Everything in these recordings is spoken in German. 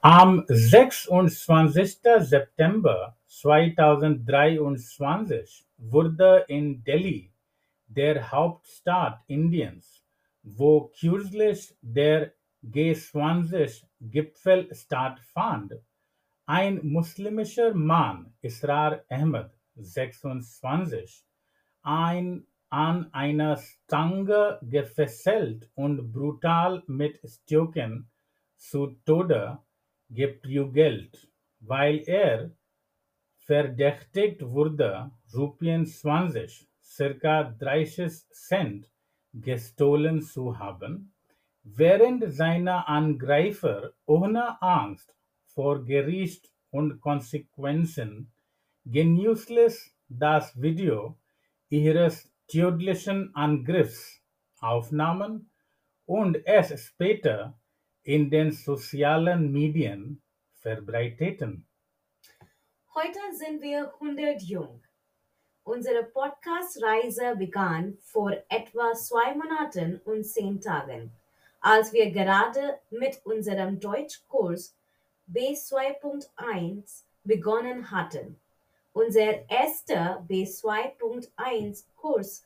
Am sechsundzwanzigsten September zweitausenddreiundzwanzig wurde in Delhi, der Hauptstadt Indiens, wo kürzlich der G20-Gipfel stattfand, ein muslimischer Mann, Israr Ahmed, sechsundzwanzig, ein an einer Stange gefesselt und brutal mit Stöcken zu Tode geprügelt, weil er verdächtigt wurde, Rupien zwanzig, circa 30 Cent, gestohlen zu haben, während seine Angreifer ohne Angst vor Gericht und Konsequenzen genüsslich das Video ihres tödlichen Angriffs aufnahmen und es später in den sozialen Medien verbreiteten. Heute sind wir 100 jung. Unsere Podcast-Reise begann vor etwa zwei Monaten und zehn Tagen, als wir gerade mit unserem Deutschkurs B2.1 begonnen hatten. Unser erster B2.1 Kurs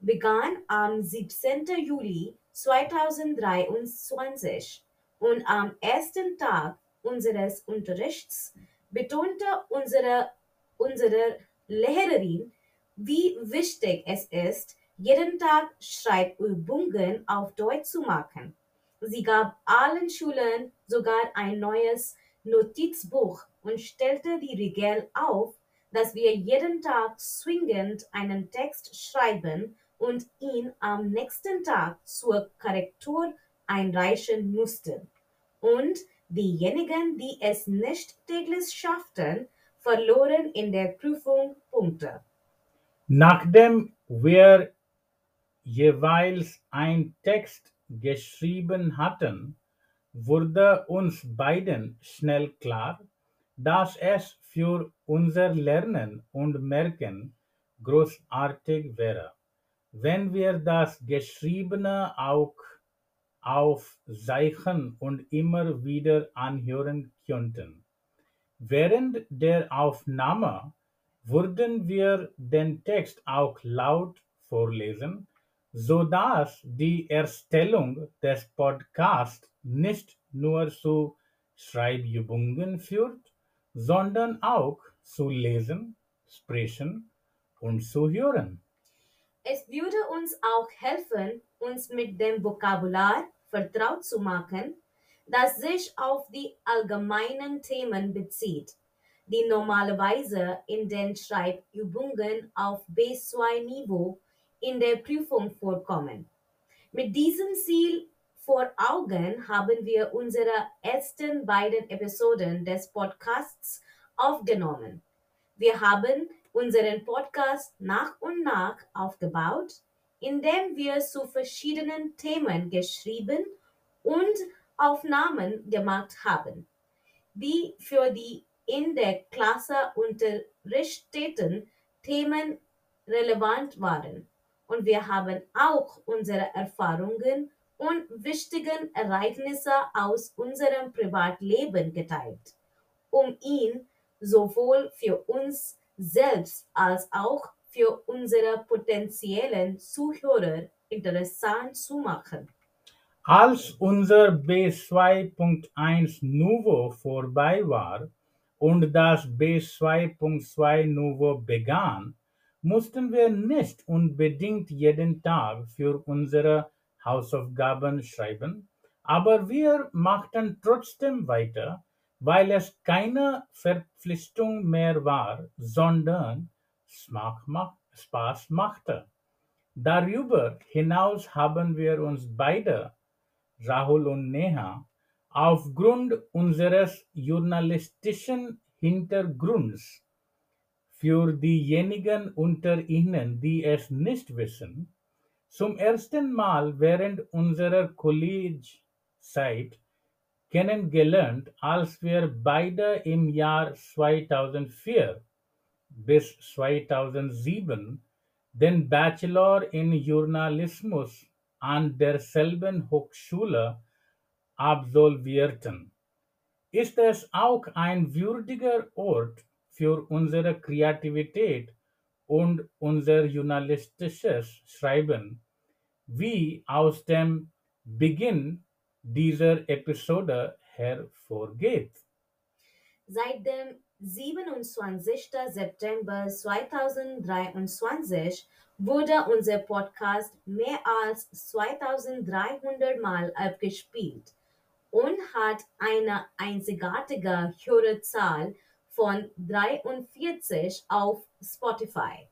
begann am 17. Juli 2023 und am ersten Tag unseres Unterrichts betonte unsere, unsere Lehrerin, wie wichtig es ist, jeden Tag Schreibübungen auf Deutsch zu machen. Sie gab allen Schülern sogar ein neues Notizbuch und stellte die Regel auf, dass wir jeden Tag zwingend einen Text schreiben und ihn am nächsten Tag zur Korrektur einreichen mussten. Und diejenigen, die es nicht täglich schafften, verloren in der Prüfung Punkte. Nachdem wir jeweils einen Text geschrieben hatten, wurde uns beiden schnell klar, dass es für unser Lernen und Merken großartig wäre, wenn wir das Geschriebene auch aufzeichnen und immer wieder anhören könnten. Während der Aufnahme würden wir den Text auch laut vorlesen, so dass die Erstellung des Podcasts nicht nur zu Schreibübungen führt, sondern auch zu lesen, sprechen und zu hören. Es würde uns auch helfen, uns mit dem Vokabular vertraut zu machen, das sich auf die allgemeinen Themen bezieht, die normalerweise in den Schreibübungen auf B2-Niveau in der Prüfung vorkommen. Mit diesem Ziel vor Augen haben wir unsere ersten beiden Episoden des Podcasts aufgenommen. Wir haben unseren Podcast nach und nach aufgebaut, indem wir zu verschiedenen Themen geschrieben und Aufnahmen gemacht haben, die für die in der Klasse unterrichteten Themen relevant waren. Und wir haben auch unsere Erfahrungen und wichtigen Ereignisse aus unserem Privatleben geteilt, um ihn sowohl für uns selbst als auch für unsere potenziellen Zuhörer interessant zu machen. Als unser B2.1 Nuvo vorbei war und das B2.2 Nuvo begann, mussten wir nicht unbedingt jeden Tag für unsere Hausaufgaben schreiben, aber wir machten trotzdem weiter, weil es keine Verpflichtung mehr war, sondern Spaß machte. Darüber hinaus haben wir uns beide, Rahul und Neha, aufgrund unseres journalistischen Hintergrunds für diejenigen unter Ihnen, die es nicht wissen, zum ersten Mal während unserer College-Zeit kennengelernt, als wir beide im Jahr 2004 bis 2007 den Bachelor in Journalismus an derselben Hochschule absolvierten. ist es auch ein würdiger Ort für unsere Kreativität und unser journalistisches Schreiben, wie aus dem Beginn dieser Episode hervorgeht. Seit dem 27. September 2023 wurde unser Podcast mehr als 2300 Mal abgespielt und hat eine einzigartige Hörerzahl von 43 auf Spotify.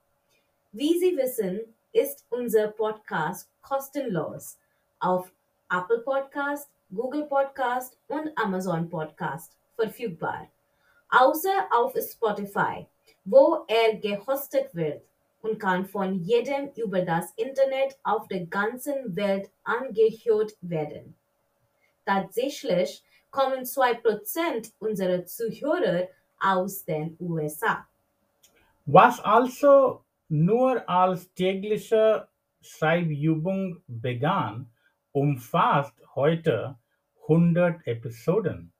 Wie Sie wissen, ist unser Podcast kostenlos auf Apple Podcast, Google Podcast und Amazon Podcast verfügbar, außer auf Spotify, wo er gehostet wird und kann von jedem über das Internet auf der ganzen Welt angehört werden. Tatsächlich kommen 2% unserer Zuhörer aus den USA. Was also nur als tägliche Schreibübung begann, umfasst heute 100 Episoden.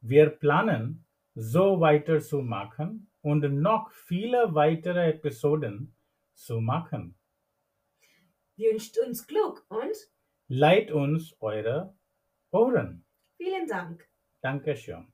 Wir planen, so weiterzumachen und noch viele weitere Episoden zu machen. Wünscht uns Glück und Leiht uns eure Ohren. vielen Dank. Dankeschön.